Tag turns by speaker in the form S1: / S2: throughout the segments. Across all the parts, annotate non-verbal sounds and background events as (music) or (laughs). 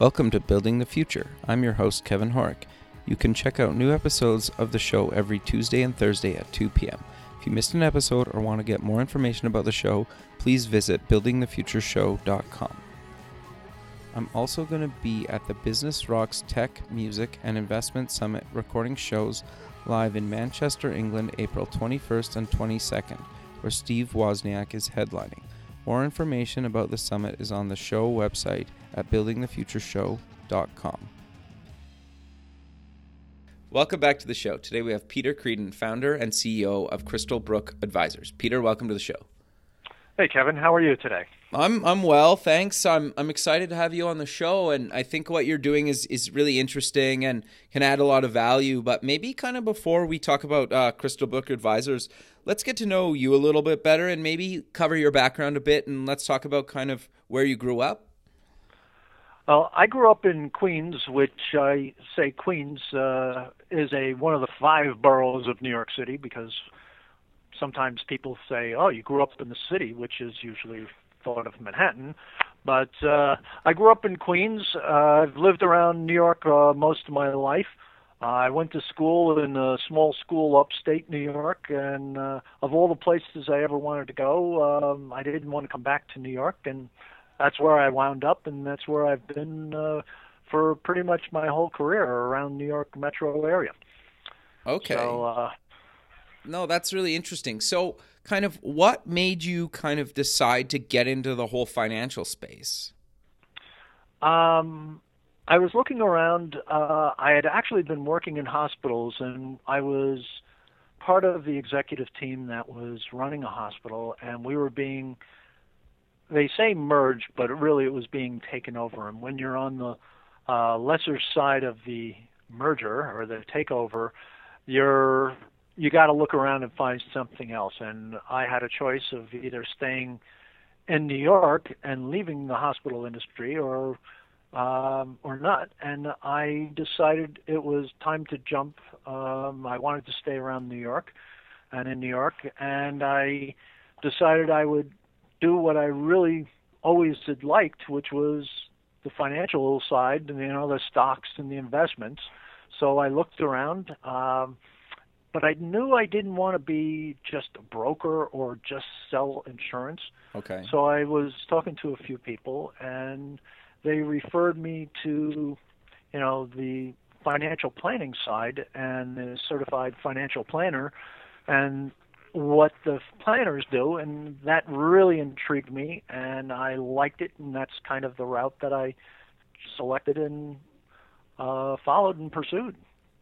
S1: Welcome to Building the Future. I'm your host, Kevin Horek. You can check out new episodes of the show every Tuesday and Thursday at 2 p.m. If you missed an episode or want to get more information about the show, please visit buildingthefutureshow.com. I'm also going to be at the Business Rocks Tech, Music, and Investment Summit recording shows live in Manchester, England, April 21st and 22nd, where Steve Wozniak is headlining. More information about the summit is on the show website at buildingthefutureshow.com. Welcome back to the show. Today we have Peter Creedon, founder and CEO of Crystal Brook Advisors. Peter, welcome to the show.
S2: Hey Kevin, how are you today?
S1: I'm I'm well, thanks. I'm I'm excited to have you on the show, and I think what you're doing is is really interesting and can add a lot of value. But maybe kind of before we talk about uh, Crystal Brook Advisors, let's get to know you a little bit better, and maybe cover your background a bit, and let's talk about kind of where you grew up.
S2: Well, I grew up in Queens, which I say Queens uh, is a one of the five boroughs of New York City because sometimes people say, "Oh, you grew up in the city," which is usually thought of Manhattan. But uh, I grew up in Queens. Uh, I've lived around New York uh, most of my life. Uh, I went to school in a small school upstate New York, and uh, of all the places I ever wanted to go, um, I didn't want to come back to New York, and that's where I wound up, and that's where I've been uh, for pretty much my whole career around New York metro area.
S1: Okay.
S2: So uh,
S1: No, that's really interesting. So, kind of what made you kind of decide to get into the whole financial space?
S2: Um, I was looking around. Uh, I had actually been working in hospitals, and I was part of the executive team that was running a hospital, and we were being. They say merged, but really it was being taken over. And when you're on the uh, lesser side of the merger or the takeover, you're you got to look around and find something else. And I had a choice of either staying in New York and leaving the hospital industry or um, or not. And I decided it was time to jump. Um, I wanted to stay around New York and in New York, and I decided I would do what I really always had liked, which was the financial side, and you know the stocks and the investments. So I looked around. Um, but I knew I didn't want to be just a broker or just sell insurance.
S1: Okay.
S2: So I was talking to a few people, and they referred me to, you know, the financial planning side and the certified financial planner, and what the planners do, and that really intrigued me, and I liked it, and that's kind of the route that I selected and uh, followed and pursued.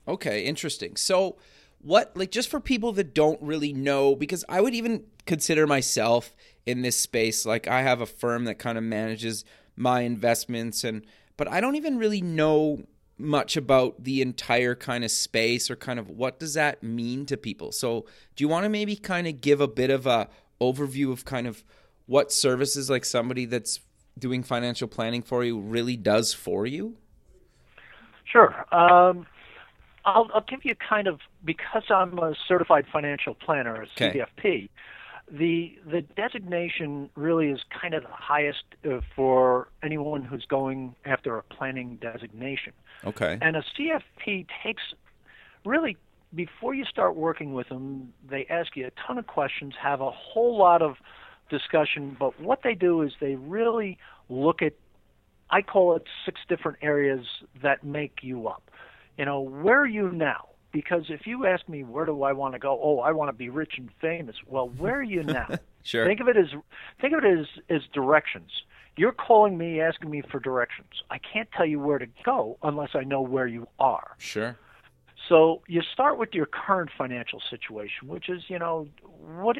S1: Okay, interesting. So, what like just for people that don't really know because I would even consider myself in this space like I have a firm that kind of manages my investments and but I don't even really know much about the entire kind of space or kind of what does that mean to people. So, do you want to maybe kind of give a bit of a overview of kind of what services like somebody that's doing financial planning for you really does for you?
S2: Sure. Um, I'll, I'll give you kind of because I'm a certified financial planner, a
S1: Okay.
S2: CFP. The the designation really is kind of the highest uh, for anyone who's going after a planning designation.
S1: Okay.
S2: And a CFP takes really before you start working with them, they ask you a ton of questions, have a whole lot of discussion, but what they do is they really look at I call it six different areas that make you up. You know, where are you now? Because if you ask me where do I want to go, oh, I want to be rich and famous. Well, where are you now? (laughs)
S1: Sure.
S2: Think of it as think of it as as directions. You're calling me asking me for directions. I can't tell you where to go unless I know where you are.
S1: Sure.
S2: So you start with your current financial situation, which is, you know, what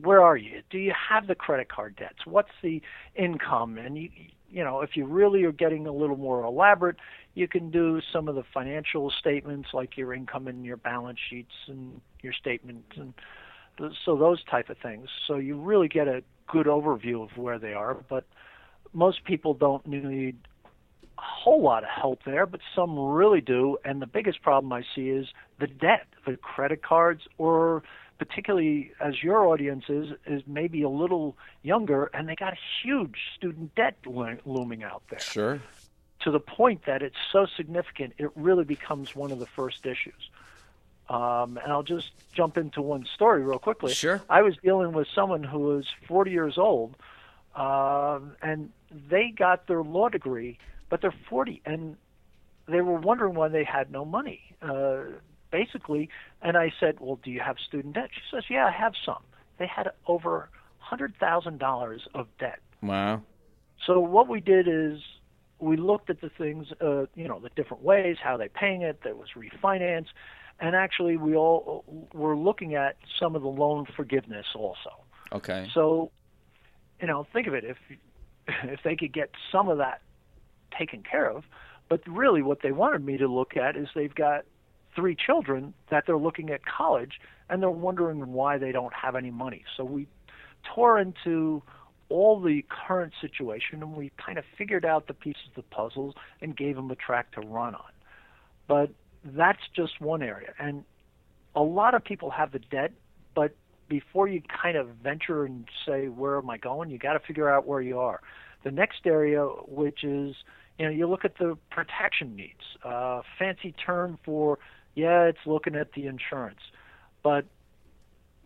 S2: where are you? Do you have the credit card debts? What's the income? And you you know, if you really are getting a little more elaborate, you can do some of the financial statements like your income and your balance sheets and your statements and so those type of things. So you really get a good overview of where they are, but most people don't need a whole lot of help there, but some really do. And the biggest problem I see is the debt, the credit cards, or particularly as your audience is, is maybe a little younger, and they got huge student debt lo- looming out there.
S1: Sure.
S2: to the point that it's so significant, it really becomes one of the first issues. Um, and I'll just jump into one story real quickly.
S1: Sure.
S2: I was dealing with someone who was 40 years old, um, and they got their law degree, but they're 40, and they were wondering why they had no money. Uh, basically, and I said, "Well, do you have student debt?" She says, "Yeah, I have some." They had over hundred thousand dollars of debt.
S1: Wow.
S2: So what we did is we looked at the things, uh, you know, the different ways how they're paying it. There was refinance, and actually we all were looking at some of the loan forgiveness also.
S1: Okay.
S2: So, you know, think of it if if they could get some of that taken care of, but really what they wanted me to look at is they've got three children that they're looking at college and they're wondering why they don't have any money. So we tore into all the current situation and we kind of figured out the pieces of the puzzles and gave them a track to run on. But that's just one area. And a lot of people have the debt, but before you kind of venture and say, where am I going, you got to figure out where you are. The next area, which is, you know, you look at the protection needs. Uh, fancy term for, yeah, it's looking at the insurance. But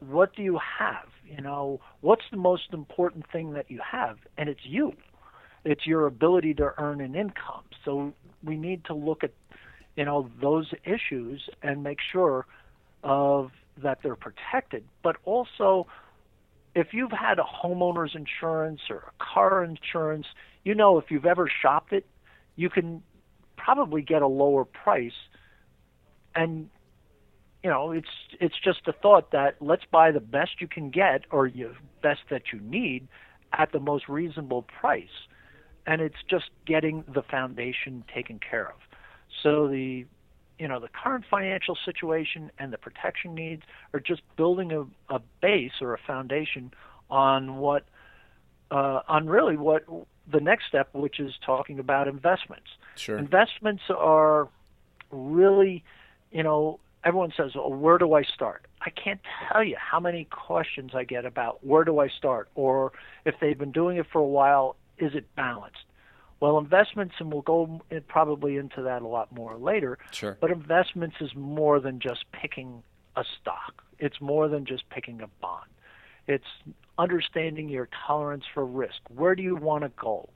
S2: what do you have? You know, what's the most important thing that you have? And it's you. It's your ability to earn an income. So we need to look at, you know, those issues and make sure of that they're protected. But also, if you've had a homeowner's insurance or a car insurance, you know if you've ever shopped it, you can probably get a lower price and you know, it's it's just a thought that let's buy the best you can get or the best that you need at the most reasonable price, and it's just getting the foundation taken care of. So the you know the current financial situation and the protection needs are just building a, a base or a foundation on what uh, on really what the next step, which is talking about investments.
S1: Sure.
S2: Investments are really, you know, everyone says, well, where do I start? I can't tell you how many questions I get about where do I start, or if they've been doing it for a while, is it balanced? Well, investments, and we'll go probably into that a lot more later.
S1: Sure.
S2: But investments is more than just picking a stock. It's more than just picking a bond. It's understanding your tolerance for risk. Where do you want to go?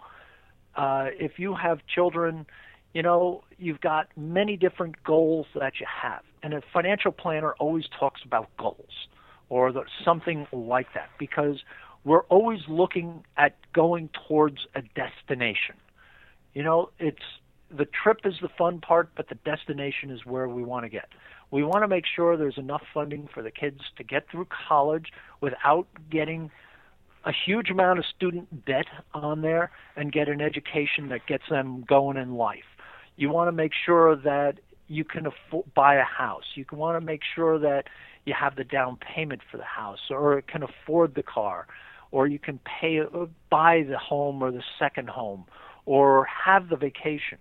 S2: Uh, if you have children, you know, you've got many different goals that you have. And a financial planner always talks about goals or the, something like that because we're always looking at going towards a destination. You know, it's the trip is the fun part, but the destination is where we want to get. We want to make sure there's enough funding for the kids to get through college without getting a huge amount of student debt on there and get an education that gets them going in life. You want to make sure that you can afford, buy a house. You want to make sure that you have the down payment for the house or can afford the car or you can pay uh, buy the home or the second home or have the vacation.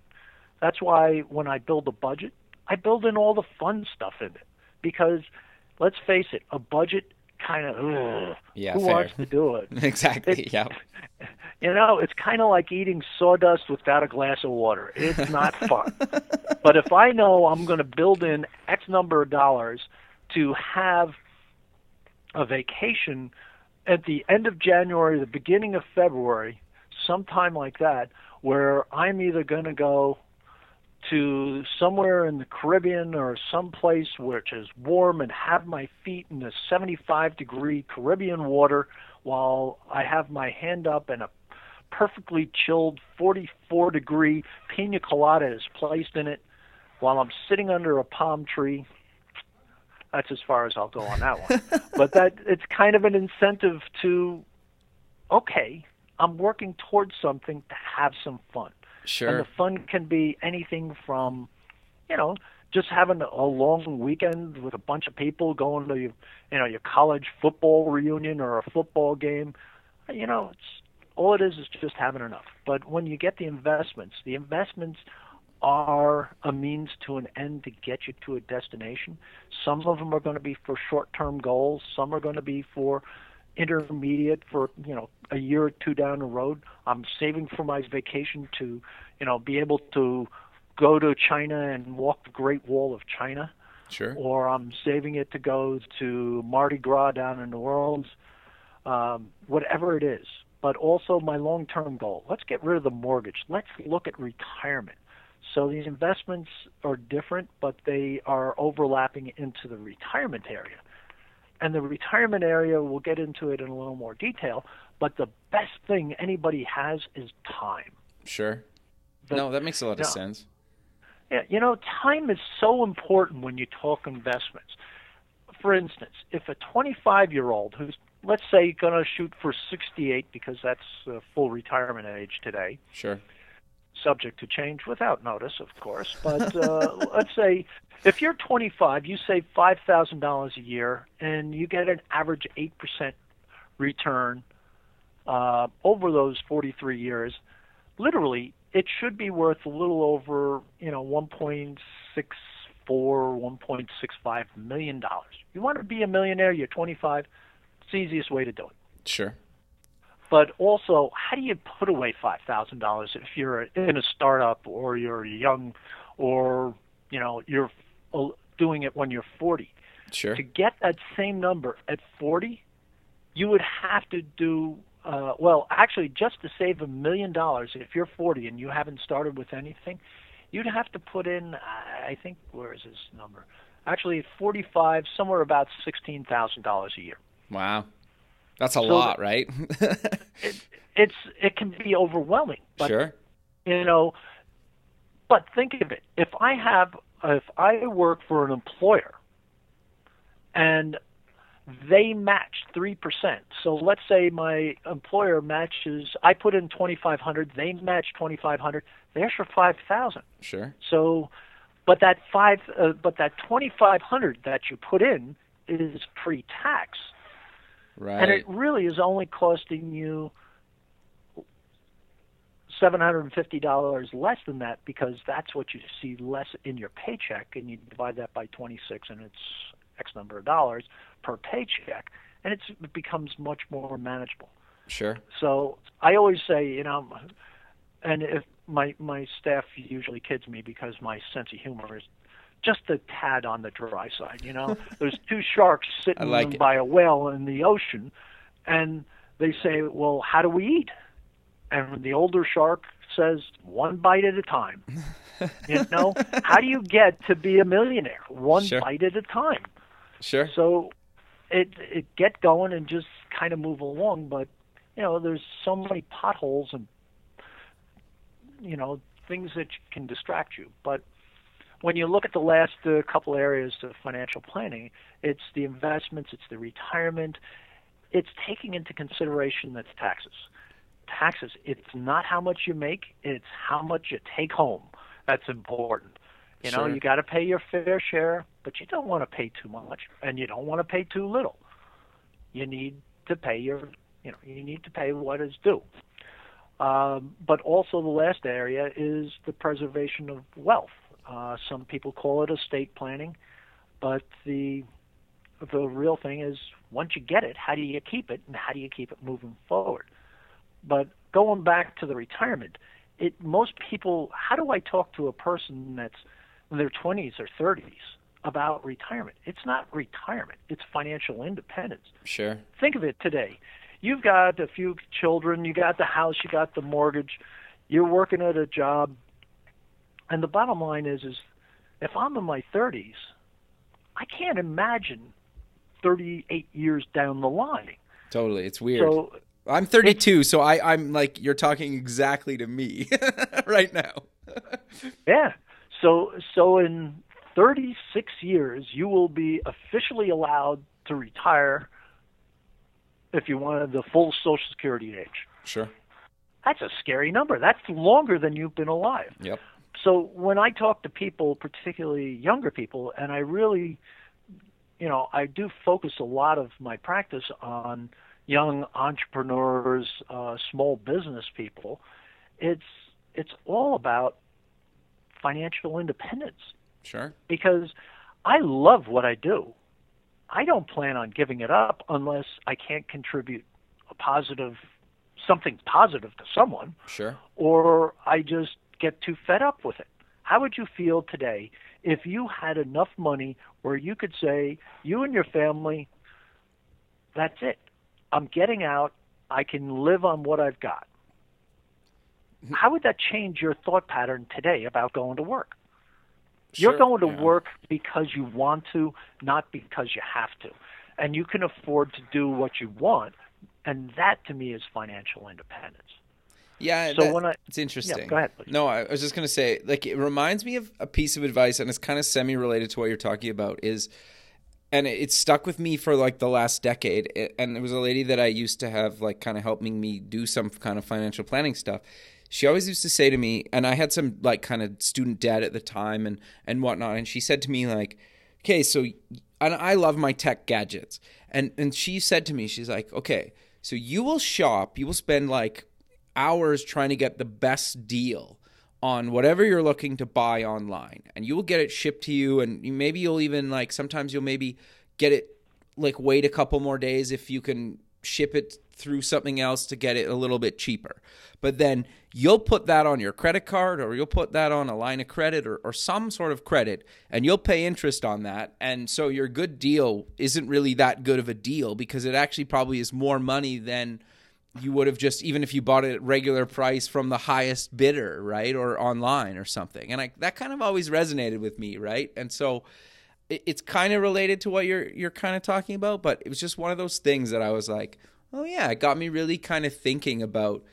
S2: That's why when I build a budget, I build in all the fun stuff in it because let's face it, a budget kind of
S1: yeah,
S2: who
S1: fair.
S2: wants to do it? (laughs)
S1: exactly.
S2: It-
S1: yeah.
S2: You know, it's kind of like eating sawdust without a glass of water. It's not (laughs) fun. but if I know I'm going to build in X number of dollars to have a vacation at the end of January, the beginning of February, sometime like that, where I'm either going to go to somewhere in the Caribbean or someplace which is warm and have my feet in the 75 degree Caribbean water while I have my hand up and a perfectly chilled 44 degree pina colada is placed in it while I'm sitting under a palm tree. That's as far as I'll go on that one. (laughs) but that it's kind of an incentive to okay, I'm working towards something to have some fun.
S1: Sure.
S2: And the fun can be anything from, you know, just having a long weekend with a bunch of people going to your, you know your college football reunion or a football game. You know, it's all it is is just having enough. But when you get the investments, the investments are a means to an end to get you to a destination. Some of them are going to be for short-term goals. Some are going to be for, intermediate for you know a year or two down the road. I'm saving for my vacation to you know be able to go to China and walk the Great Wall of China.
S1: Sure.
S2: Or I'm saving it to go to Mardi Gras down in New Orleans. Um, whatever it is. But also my long-term goal. Let's get rid of the mortgage. Let's look at retirement. So these investments are different, but they are overlapping into the retirement area. And the retirement area, we'll get into it in a little more detail, but the best thing anybody has is time.
S1: Sure. The, no, that makes a lot of sense.
S2: Yeah, you know, time is so important when you talk investments. For instance, if a 25 year old who's, let's say, you're going to shoot for 68 because that's uh, full retirement age today.
S1: Sure
S2: subject to change without notice, of course. But uh, (laughs) let's say if you're 25, you save $5,000 a year and you get an average 8% return uh, over those 43 years. Literally, it should be worth a little over, you know, 1.64, 1.65 million dollars. You want to be a millionaire? You're 25. It's the easiest way to do it.
S1: Sure.
S2: But also how do you put away five thousand dollars if you're in a startup or you're young or you know you're doing it when you're 40
S1: sure.
S2: To get that same number at 40 you would have to do uh, well actually just to save a million dollars if you're 40 and you haven't started with anything you'd have to put in i think where is this number? Actually 45 somewhere about $16000 a year
S1: wow that's a so lot, right? (laughs)
S2: it, it's it can be overwhelming. But,
S1: sure.
S2: You know, but think of it. If I have if I work for an employer and they match 3%. So let's say my employer matches I put in 2500, they match 2500, there's your 5000.
S1: Sure.
S2: So but that 5 uh, but that 2500 that you put in is pre-tax.
S1: Right.
S2: And it really is only costing you $750 less than that because that's what you see less in your paycheck and you divide that by 26 and it's X number of dollars per paycheck and it becomes much more manageable.
S1: Sure.
S2: So I always say, you know, and if my my staff usually kids me because my sense of humor is just a tad on the dry side. You know, there's two sharks (laughs) sitting
S1: like
S2: by a whale in the ocean, and they say, "Well, how do we eat?" And the older shark says, "One bite at a time." you (laughs) know, how do you get to be a millionaire? One
S1: sure.
S2: bite at a time.
S1: Sure.
S2: So, it it get going and just kind of move along, but you know, there's so many potholes and you know things that can distract you, but when you look at the last uh, couple areas of financial planning, it's the investments, it's the retirement, it's taking into consideration that's taxes. Taxes, it's not how much you make, it's how much you take home. That's important. You know,
S1: sure.
S2: you got to pay your fair share, but you don't want to pay too much and you don't want to pay too little. You need to pay your, you know, you need to pay what is due. Um, but also the last area is the preservation of wealth. Uh, some people call it estate planning, but the the real thing is once you get it, how do you keep it, and how do you keep it moving forward? But going back to the retirement, it most people. How do I talk to a person that's in their 20s or 30s about retirement? It's not retirement; it's financial independence.
S1: Sure.
S2: Think of it today. You've got a few children, you got the house, you got the mortgage, you're working at a job and the bottom line is, is if I'm in my 30s, I can't imagine 38 years down the line.
S1: Totally, it's weird.
S2: So,
S1: I'm 32, so I, I'm like you're talking exactly to me (laughs) right now. (laughs)
S2: yeah. So so in 36 years, you will be officially allowed to retire if you wanted the full Social Security age.
S1: Sure.
S2: That's a scary number. That's longer than you've been alive.
S1: Yep
S2: so when I talk to people, particularly younger people, and I really, you know, I do focus a lot of my practice on young entrepreneurs, uh, small business people. It's it's all about financial independence.
S1: Sure.
S2: Because I love what I do. I don't plan on giving it up unless I can't contribute a positive something positive to someone.
S1: Sure.
S2: Or I just get too fed up with it. How would you feel today if you had enough money where you could say, you and your family, that's it. I'm getting out. I can live on what I've got. How would that change your thought pattern today about going to work?
S1: Sure,
S2: You're going to
S1: yeah.
S2: work because you want to, not because you have to. And you can afford to do what you want. And that to me is financial independence.
S1: Yeah,
S2: So
S1: that-
S2: when I-
S1: it's interesting.
S2: go ahead, please.
S1: No, I was just gonna say, like, it reminds me of a piece of advice, and it's kind of semi-related to what you're talking about. Is and it- it's stuck with me for like the last decade. It- And it was a lady that I used to have, like, kind of helping me do some kind of financial planning stuff. She always used to say to me, and I had some like kind of student debt at the time and and whatnot, and she said to me like, "Okay, so and I love my tech gadgets," and and she said to me, she's like, "Okay, so you will shop, you will spend like hours trying to get the best deal on whatever you're looking to buy online. And you will get it shipped to you and maybe you'll even like sometimes you'll maybe get it like wait a couple more days if you can ship it through something else to get it a little bit cheaper. But then you'll put that on your credit card or you'll put that on a line of credit or, or some sort of credit and you'll pay interest on that. And so your good deal isn't really that good of a deal because it actually probably is more money than you would have just even if you bought it at regular price from the highest bidder, right, or online or something. And I, that kind of always resonated with me, right? And so it, it's kind of related to what you're you're kind of talking about, but it was just one of those things that I was like, oh yeah, it got me really kind of thinking about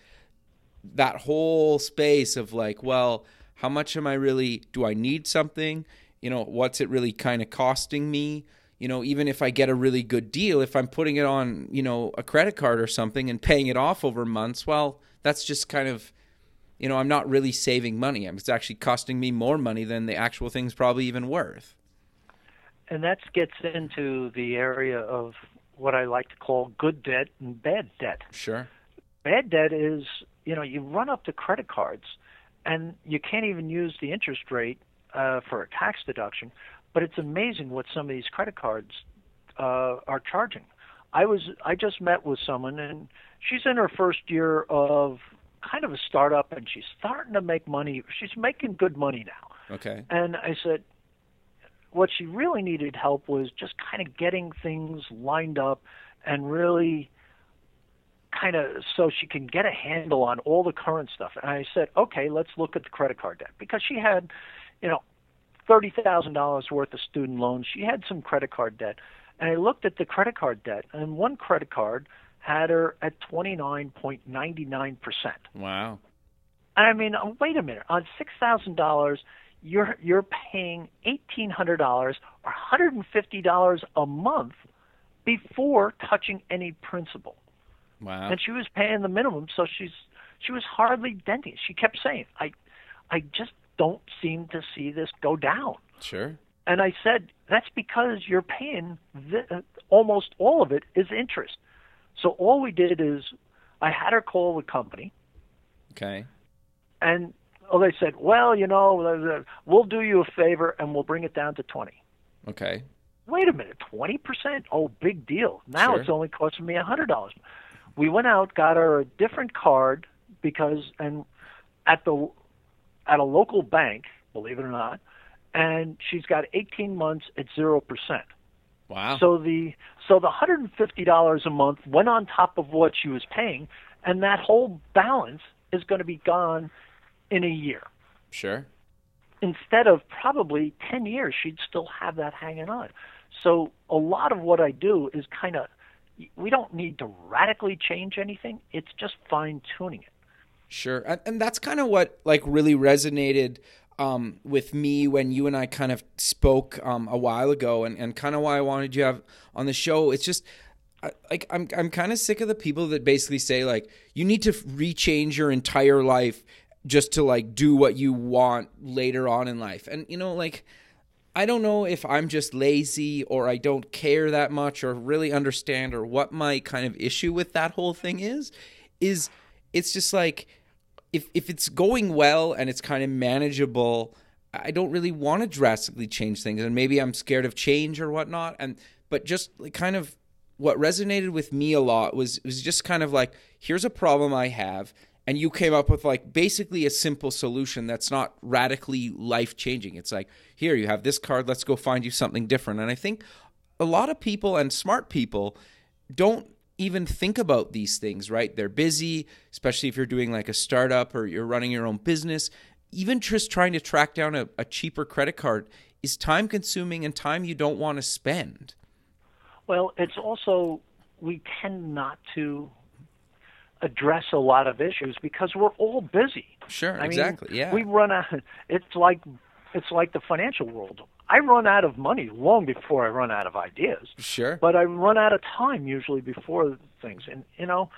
S1: that whole space of like, well, how much am I really do I need something? You know, what's it really kind of costing me? You know, even if I get a really good deal, if I'm putting it on, you know, a credit card or something and paying it off over months, well, that's just kind of you know, I'm not really saving money. It's actually costing me more money than the actual thing's probably even worth.
S2: And that gets into the area of what I like to call good debt and bad debt.
S1: Sure.
S2: Bad debt is, you know, you run up the credit cards and you can't even use the interest rate uh, for a tax deduction. But it's amazing what some of these credit cards uh, are charging. I was I just met with someone and she's in her first year of kind of a startup and she's starting to make money. She's making good money now.
S1: Okay.
S2: And I said, what she really needed help was just kind of getting things lined up and really kind of so she can get a handle on all the current stuff. And I said, okay, let's look at the credit card debt because she had, you know, thirty thousand dollars worth of student loans. She had some credit card debt, and I looked at the credit card debt, and one credit card had her at twenty nine point ninety nine percent.
S1: Wow.
S2: I mean, uh, wait a minute. On six thousand dollars, you're you're paying eighteen hundred dollars or hundred and fifty dollars a month before touching any principal.
S1: Wow.
S2: And she was paying the minimum, so she's she was hardly denting. She kept saying, "I, I just don't seem to see this go down."
S1: Sure.
S2: And I said, "That's because you're paying th- uh, almost all of it is interest." So all we did is, I had her call the company.
S1: Okay.
S2: And oh, they said, well, you know, we'll do you a favor and we'll bring it down to 20.
S1: Okay.
S2: Wait a minute, 20%? Oh, big deal. Now
S1: Sure.
S2: it's only costing me $100. We went out, got her a different card because, and at the, at a local bank, believe it or not, and she's got 18 months at 0%.
S1: Wow.
S2: So the so the hundred and fifty dollars a month went on top of what she was paying, and that whole balance is going to be gone in a year.
S1: sure.
S2: Instead of probably ten years, she'd still have that hanging on. So a lot of what I do is kind of we don't need to radically change anything. It's just fine tuning it.
S1: Sure. And, and that's kind of what like really resonated um, with me when you and I kind of spoke um, a while ago and, and kind of why I wanted you have on the show. It's just I, like I'm I'm kind of sick of the people that basically say like you need to rechange your entire life just to like do what you want later on in life. And you know like I don't know if I'm just lazy or I don't care that much or really understand or what my kind of issue with that whole thing is is it's just like if if it's going well and it's kind of manageable I don't really want to drastically change things and maybe I'm scared of change or whatnot and but just like kind of what resonated with me a lot was was just kind of like here's a problem I have and you came up with like basically a simple solution that's not radically life changing. It's like, here you have this card, let's go find you something different. And I think a lot of people and smart people don't even think about these things, right? They're busy, especially if you're doing like a startup or you're running your own business. Even just trying to track down a, a cheaper credit card is time consuming and time you don't want to spend.
S2: Well, it's also, we tend not to address a lot of issues because we're all busy.
S1: Sure,
S2: I
S1: exactly.
S2: Mean,
S1: yeah.
S2: We run out (laughs) it's like it's like the financial world. I run out of money long before I run out of ideas.
S1: Sure.
S2: But I run out of time usually before things. And you know,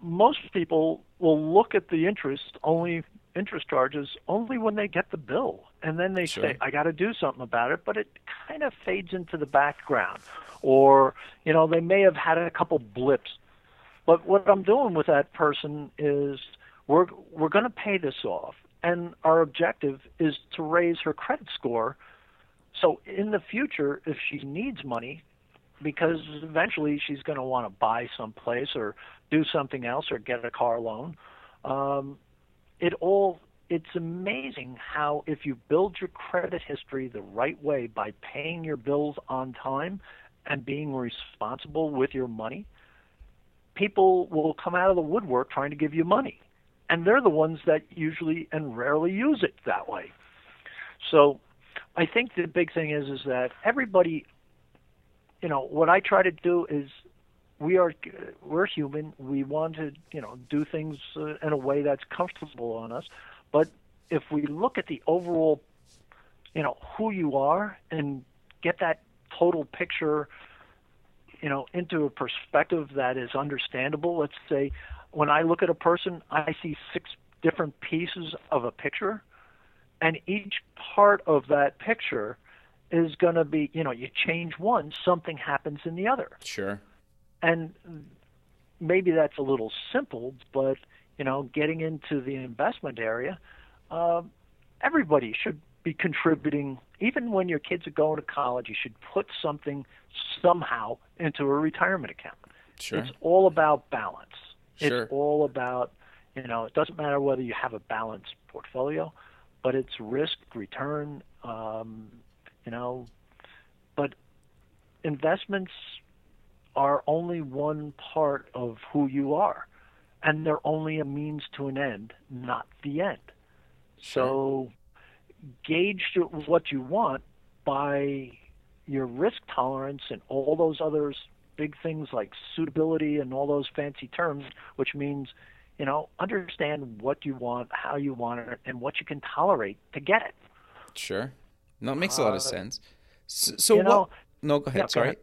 S2: most people will look at the interest only interest charges only when they get the bill and then they
S1: Sure.
S2: say I got to do something about it, but it kind of fades into the background. Or, you know, they may have had a couple blips but what I'm doing with that person is we're we're going to pay this off, and our objective is to raise her credit score. So in the future, if she needs money, because eventually she's going to want to buy someplace or do something else or get a car loan, um, it all it's amazing how if you build your credit history the right way by paying your bills on time and being responsible with your money people will come out of the woodwork trying to give you money. And they're the ones that usually and rarely use it that way. So I think the big thing is is that everybody you know, what I try to do is we are we're human. We want to, you know, do things uh, in a way that's comfortable on us. But if we look at the overall, you know, who you are and get that total picture you know into a perspective that is understandable let's say when i look at a person i see six different pieces of a picture and each part of that picture is going to be you know you change one something happens in the other
S1: Sure.
S2: and maybe that's a little simple but you know getting into the investment area uh, everybody should be contributing even when your kids are going to college you should put something somehow into a retirement account
S1: Sure.
S2: it's all about balance
S1: Sure.
S2: it's all about you know it doesn't matter whether you have a balanced portfolio but it's risk return um, you know. But investments are only one part of who you are and they're only a means to an end not the end. So gauge what you want by your risk tolerance and all those other big things like suitability and all those fancy terms, which means, you know, understand what you want, how you want it, and what you can tolerate to get it.
S1: Sure. No, it makes a lot
S2: Uh,
S1: of sense. So, so
S2: you
S1: what?
S2: know-
S1: no, go ahead.
S2: Go
S1: Sorry.
S2: ahead.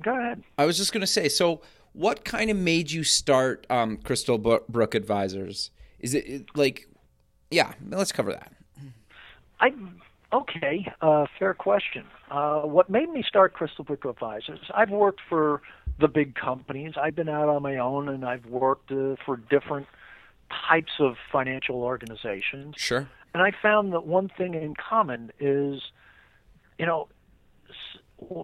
S2: Go ahead.
S1: I was just going to say. So, what kind of made you start um, Crystal Brook Advisors? Is it like, yeah? Let's cover that.
S2: I okay, uh, fair question. Uh, what made me start Crystal Brook Advisors? I've worked for the big companies. I've been out on my own, and I've worked uh, for different types of financial organizations.
S1: Sure.
S2: And I found that one thing in common is, you know,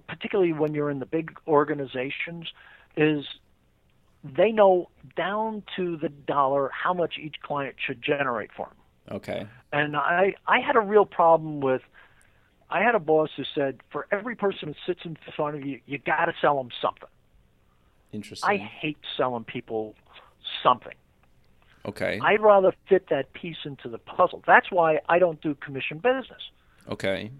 S2: particularly when you're in the big organizations, is they know down to the dollar how much each client should generate for them.
S1: Okay.
S2: And I, I had a real problem with. I had a boss who said, for every person who sits in front of you, you got to sell them something.
S1: Interesting.
S2: I hate selling people something.
S1: okay.
S2: I'd rather fit that piece into the puzzle. That's why I don't do commission business.
S1: okay.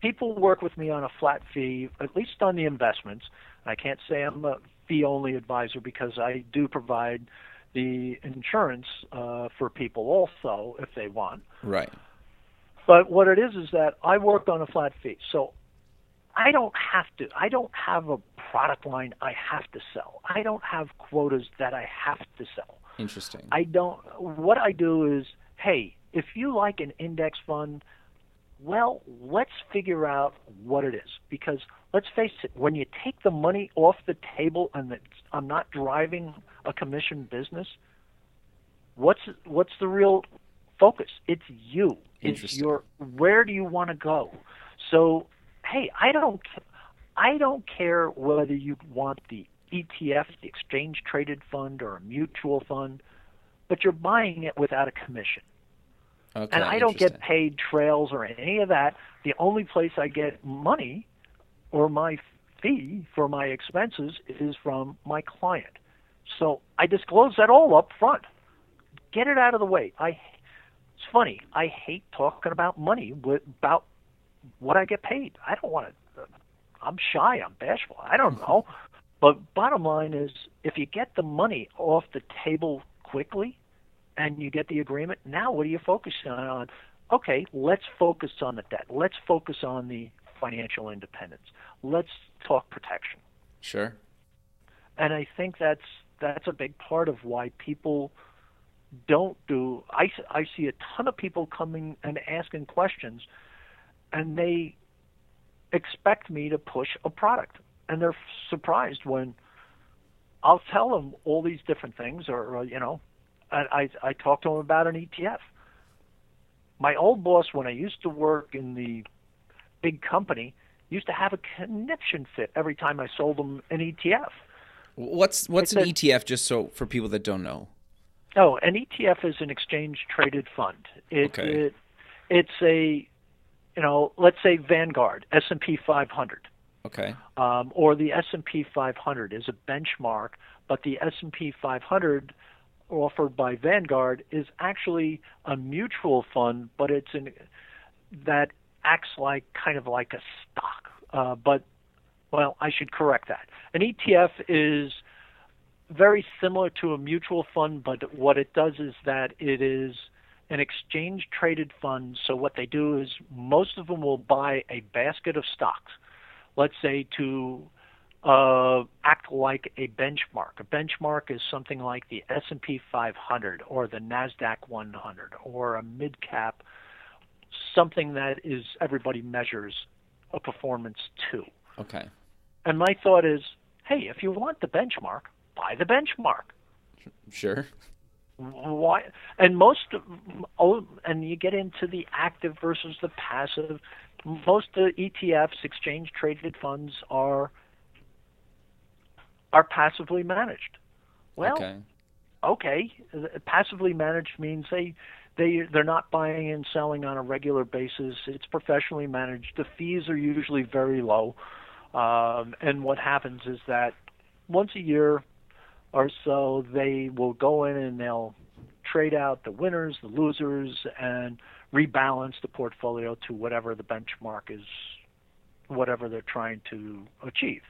S2: People work with me on a flat fee, at least on the investments. I can't say I'm a fee only advisor because I do provide the insurance uh, for people also if they want.
S1: Right.
S2: But what it is is that I work on a flat fee. So I don't have to. I don't have a product line I have to sell. I don't have quotas that I have to sell.
S1: Interesting.
S2: I don't. What I do is, hey, if you like an index fund, well, let's figure out what it is. Because let's face it, when you take the money off the table and I'm not driving a commission business, what's what's the real focus? It's you. It's your where do you want to go? So, hey, I don't. I don't care whether you want the ETF, the exchange traded fund, or a mutual fund, but you're buying it without a commission.
S1: Okay,
S2: and I don't get paid trails or any of that. The only place I get money or my fee for my expenses is from my client. So I disclose that all up front. Get it out of the way. I it's funny. I hate talking about money with, about what I get paid. I don't want to I'm shy, I'm bashful. I don't know. But bottom line is if you get the money off the table quickly and you get the agreement, now what are you focusing on? Okay, let's focus on the debt. Let's focus on the financial independence. Let's talk protection.
S1: Sure.
S2: And I think that's that's a big part of why people don't do I, I see a ton of people coming and asking questions and they expect me to push a product. And they're surprised when I'll tell them all these different things or uh, you know I, I I talk to them about an ETF my old boss when I used to work in the big company used to have a conniption fit every time I sold them an ETF
S1: What's what's an ETF? Just so for people that don't know.
S2: Oh, an ETF is an exchange traded fund. It,
S1: Okay.
S2: it it's a you know, let's say Vanguard, S&P 500.
S1: Okay.
S2: Um, or the S&P 500 is a benchmark, but the S&P 500 offered by Vanguard is actually a mutual fund, but it's an that acts like kind of like a stock. Uh, but well, I should correct that. An ETF is very similar to a mutual fund, but what it does is that it is an exchange traded fund. So what they do is most of them will buy a basket of stocks, let's say to uh, act like a benchmark. A benchmark is something like the S&P 500 or the Nasdaq 100 or a mid cap, something that is everybody measures a performance to.
S1: Okay.
S2: And my thought is, hey, if you want the benchmark, buy the benchmark.
S1: Sure.
S2: Why? And most, oh, and you get into the active versus the passive. Most of the ETFs, exchange traded funds, are are passively managed. Well,
S1: okay.
S2: okay, passively managed means they they they're not buying and selling on a regular basis. It's professionally managed. The fees are usually very low, um, and what happens is that once a year or so they will go in and they'll trade out the winners, the losers, and rebalance the portfolio to whatever the benchmark is, whatever they're trying to achieve.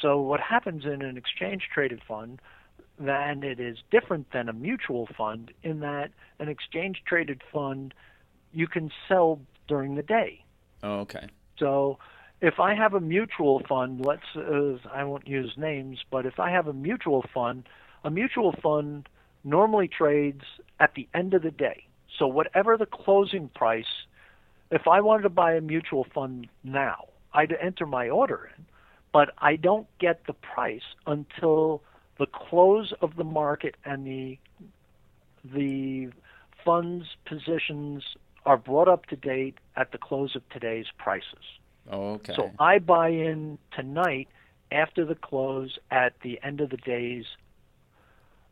S2: So what happens in an exchange traded fund then it is different than a mutual fund in that an exchange traded fund you can sell during the day.
S1: Oh, okay.
S2: So if I have a mutual fund, let's uh, I won't use names, but if I have a mutual fund, a mutual fund normally trades at the end of the day. So whatever the closing price, if I wanted to buy a mutual fund now, I'd enter my order in, but I don't get the price until the close of the market and the the funds positions are brought up to date at the close of today's prices.
S1: Oh, okay.
S2: So I buy in tonight after the close at the end of the days,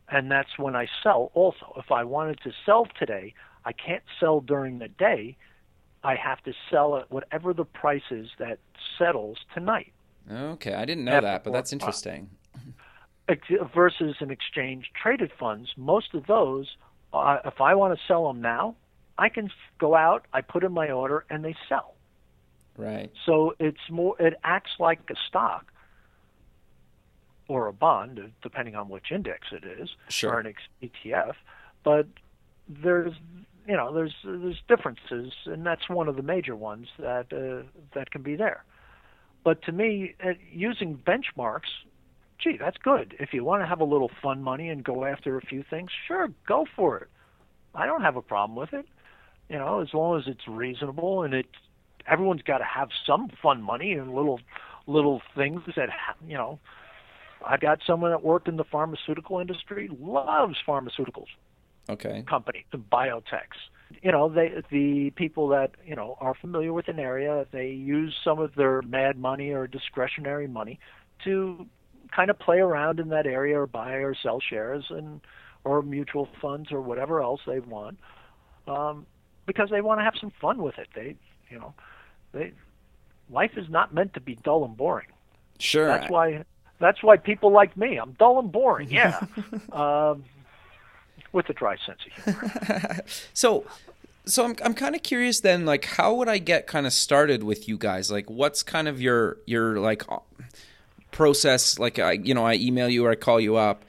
S2: and that's when I sell also. If I wanted to sell today, I can't sell during the day. I have to sell at whatever the price is that settles tonight.
S1: okay. I didn't know
S2: After
S1: that, but that's interesting.
S2: Versus an exchange traded funds, most of those, uh, if I want to sell them now, I can go out, I put in my order, and they sell.
S1: Right.
S2: So it's more it acts like a stock or a bond, depending on which index it is,
S1: Sure.
S2: or an ETF. But there's you know there's there's differences, and that's one of the major ones that uh, that can be there. But to me, uh, using benchmarks, gee, that's good. If you want to have a little fun money and go after a few things, sure, go for it. I don't have a problem with it. You know, as long as it's reasonable and it everyone's got to have some fun money and little little things that ha- you know. I've got someone that worked in the pharmaceutical industry, loves pharmaceuticals
S1: Okay.
S2: companies and biotechs. you know, they the people that you know are familiar with an area, they use some of their mad money or discretionary money to kind of play around in that area or buy or sell shares and or mutual funds or whatever else they want, um, because they want to have some fun with it. They, you know, they life is not meant to be dull and boring.
S1: Sure.
S2: That's why that's why people like me. I'm dull and boring. Yeah. (laughs) um, with a dry sense of humor. (laughs)
S1: so so I'm I'm kind of curious then like how would I get kind of started with you guys? Like what's kind of your your like process like I you know I email you or I call you up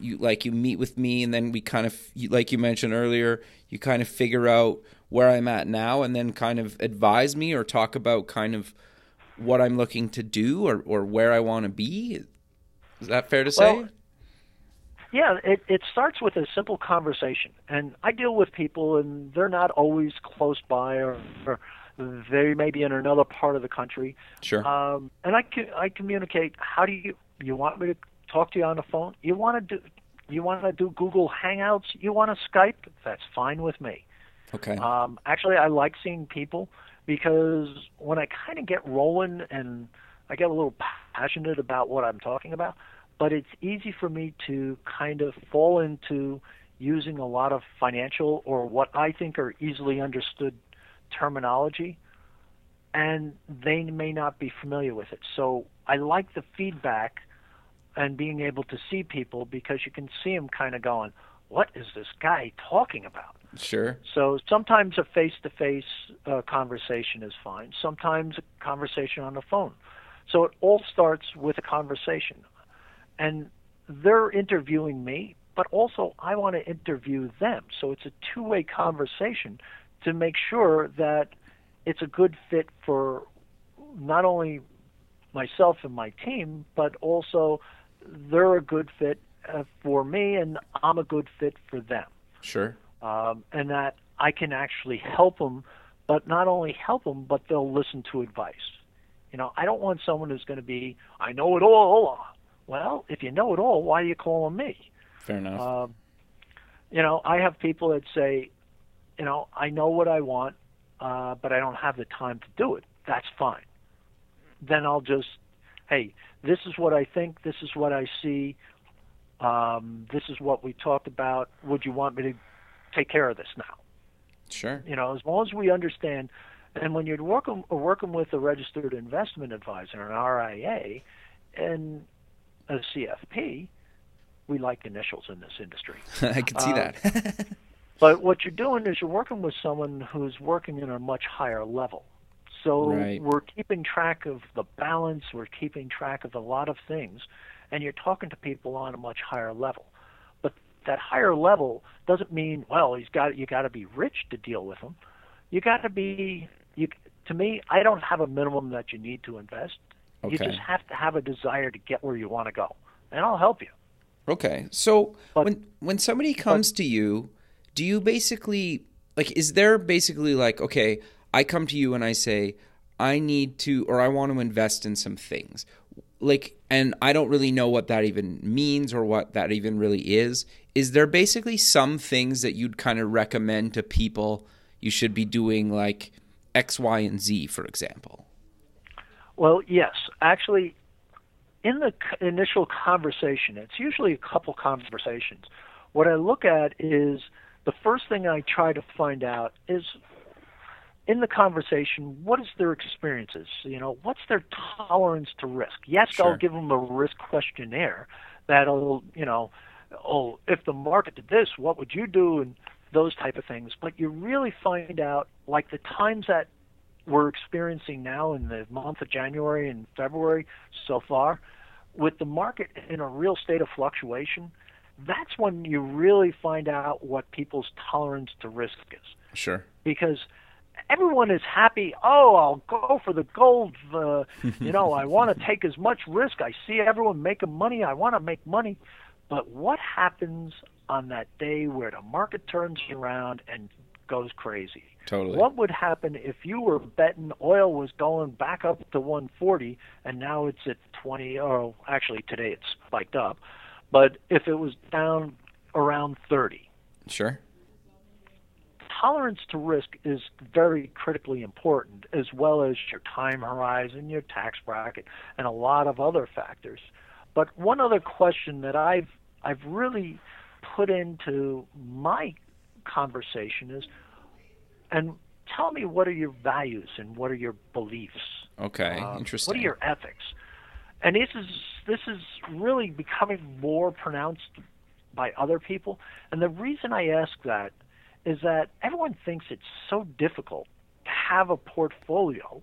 S1: you like you meet with me and then we kind of like you mentioned earlier you kind of figure out where I'm at now and then kind of advise me or talk about kind of what I'm looking to do or, or where I want to be. Is that fair to say?
S2: Well, yeah, it, it starts with a simple conversation. And I deal with people, and they're not always close by, or, or they may be in another part of the country.
S1: Sure.
S2: Um, and I, I communicate. How do you you want me to talk to you on the phone? You want to do you want to do Google Hangouts? You want to Skype? That's fine with me.
S1: Okay.
S2: Um, actually, I like seeing people because when I kind of get rolling and I get a little passionate about what I'm talking about, but it's easy for me to kind of fall into using a lot of financial or what I think are easily understood terminology, and they may not be familiar with it. So I like the feedback and being able to see people because you can see them kind of going, what is this guy talking about?
S1: Sure.
S2: So sometimes a face-to-face uh, conversation is fine. Sometimes a conversation on the phone. So it all starts with a conversation, and they're interviewing me, but also I want to interview them. So it's a two-way conversation to make sure that it's a good fit for not only myself and my team, but also they're a good fit uh, for me and I'm a good fit for them.
S1: Sure.
S2: Um, and that I can actually help them, but not only help them, but they'll listen to advice. You know, I don't want someone who's going to be, I know it all. Well, if you know it all, why are you calling me?
S1: Fair enough.
S2: Um, you know, I have people that say, you know, I know what I want, uh, but I don't have the time to do it. That's fine. Then I'll just, hey, this is what I think. This is what I see. Um, this is what we talked about. Would you want me to take care of this now?
S1: Sure.
S2: You know, as long as we understand, and when you're working working with a registered investment advisor, an RIA, and a CFP, we like initials in this industry. (laughs)
S1: I can see
S2: Um,
S1: that. (laughs)
S2: But what you're doing is you're working with someone who's working in a much higher level. So
S1: Right.
S2: we're keeping track of the balance, we're keeping track of a lot of things, and you're talking to people on a much higher level. But that higher level doesn't mean, well, he's got you got to be rich to deal with him. You got to be you to me, I don't have a minimum that you need to invest.
S1: Okay.
S2: You just have to have a desire to get where you want to go. And I'll help you.
S1: Okay. So
S2: But-
S1: when when somebody comes to you, do you basically like is there basically like okay, I come to you and I say I need to or I want to invest in some things. Like and I don't really know what that even means or what that even really is. Is there basically some things that you'd kind of recommend to people you should be doing like X, Y, and Z, for example?
S2: Well, yes. Actually, in the initial conversation, it's usually a couple conversations. What I look at is the first thing I try to find out is in the conversation, what is their experiences? You know, what's their tolerance to risk? Yes,
S1: Sure.
S2: I'll give them a risk questionnaire that'll, you know, oh, if the market did this, what would you do? And those type of things. But you really find out, like the times that we're experiencing now in the month of January and February so far, with the market in a real state of fluctuation, that's when you really find out what people's tolerance to risk is.
S1: Sure.
S2: Because everyone is happy. Oh, I'll go for the gold. Uh, (laughs) you know, I want to take as much risk. I see everyone making money. I want to make money. But what happens on that day where the market turns around and goes crazy?
S1: Totally.
S2: What would happen if you were betting oil was going back up to 140 and now it's at 20? Or actually, today it's spiked up. But if it was down around 30,
S1: Sure.
S2: tolerance to risk is very critically important, as well as your time horizon, your tax bracket, and a lot of other factors. But one other question that I've I've really put into my conversation is, and tell me what are your values and what are your beliefs?
S1: Okay, uh, interesting.
S2: What are your ethics? And this is this is really becoming more pronounced by other people. And the reason I ask that is that everyone thinks it's so difficult to have a portfolio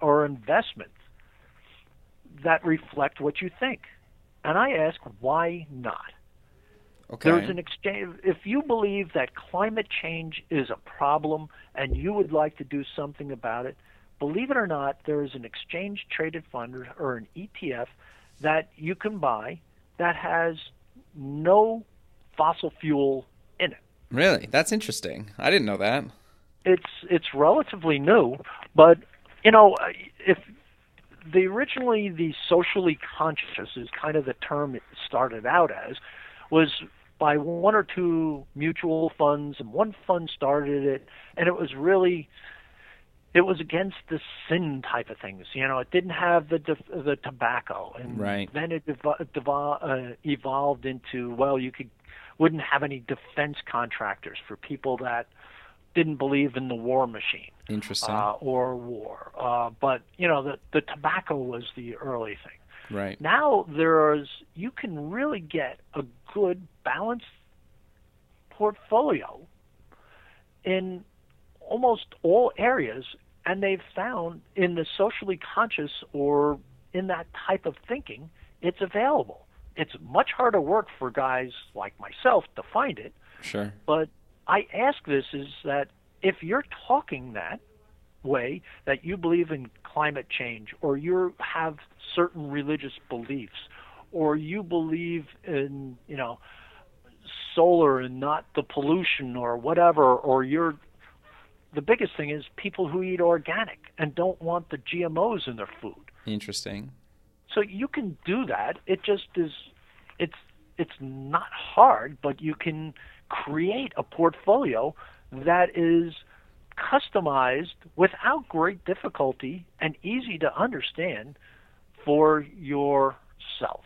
S2: or investment that reflect what you think. And I ask, why not?
S1: Okay.
S2: There's an exchange. If you believe that climate change is a problem and you would like to do something about it, believe it or not, there is an exchange traded fund or an ETF that you can buy that has no fossil fuel in it.
S1: Really? That's interesting. I didn't know that.
S2: It's it's relatively new, but you know, if the originally the socially conscious is kind of the term it started out as was by one or two mutual funds and one fund started it and it was really it was against the sin type of things you know it didn't have the the tobacco and
S1: right.
S2: then it devo- uh, evolved into well you could wouldn't have any defense contractors for people that didn't believe in the war machine
S1: interesting
S2: uh, or war uh, but you know the the tobacco was the early thing
S1: Right.
S2: Now there's you can really get a good balanced portfolio in almost all areas and they've found in the socially conscious or in that type of thinking it's available. It's much harder work for guys like myself to find it.
S1: Sure.
S2: But I ask this is that if you're talking that way that you believe in climate change or you have certain religious beliefs or you believe in you know solar and not the pollution or whatever or you're the biggest thing is people who eat organic and don't want the GMOs in their food.
S1: Interesting.
S2: So you can do that. It just is it's it's not hard, but you can create a portfolio that is customized without great difficulty and easy to understand for yourself.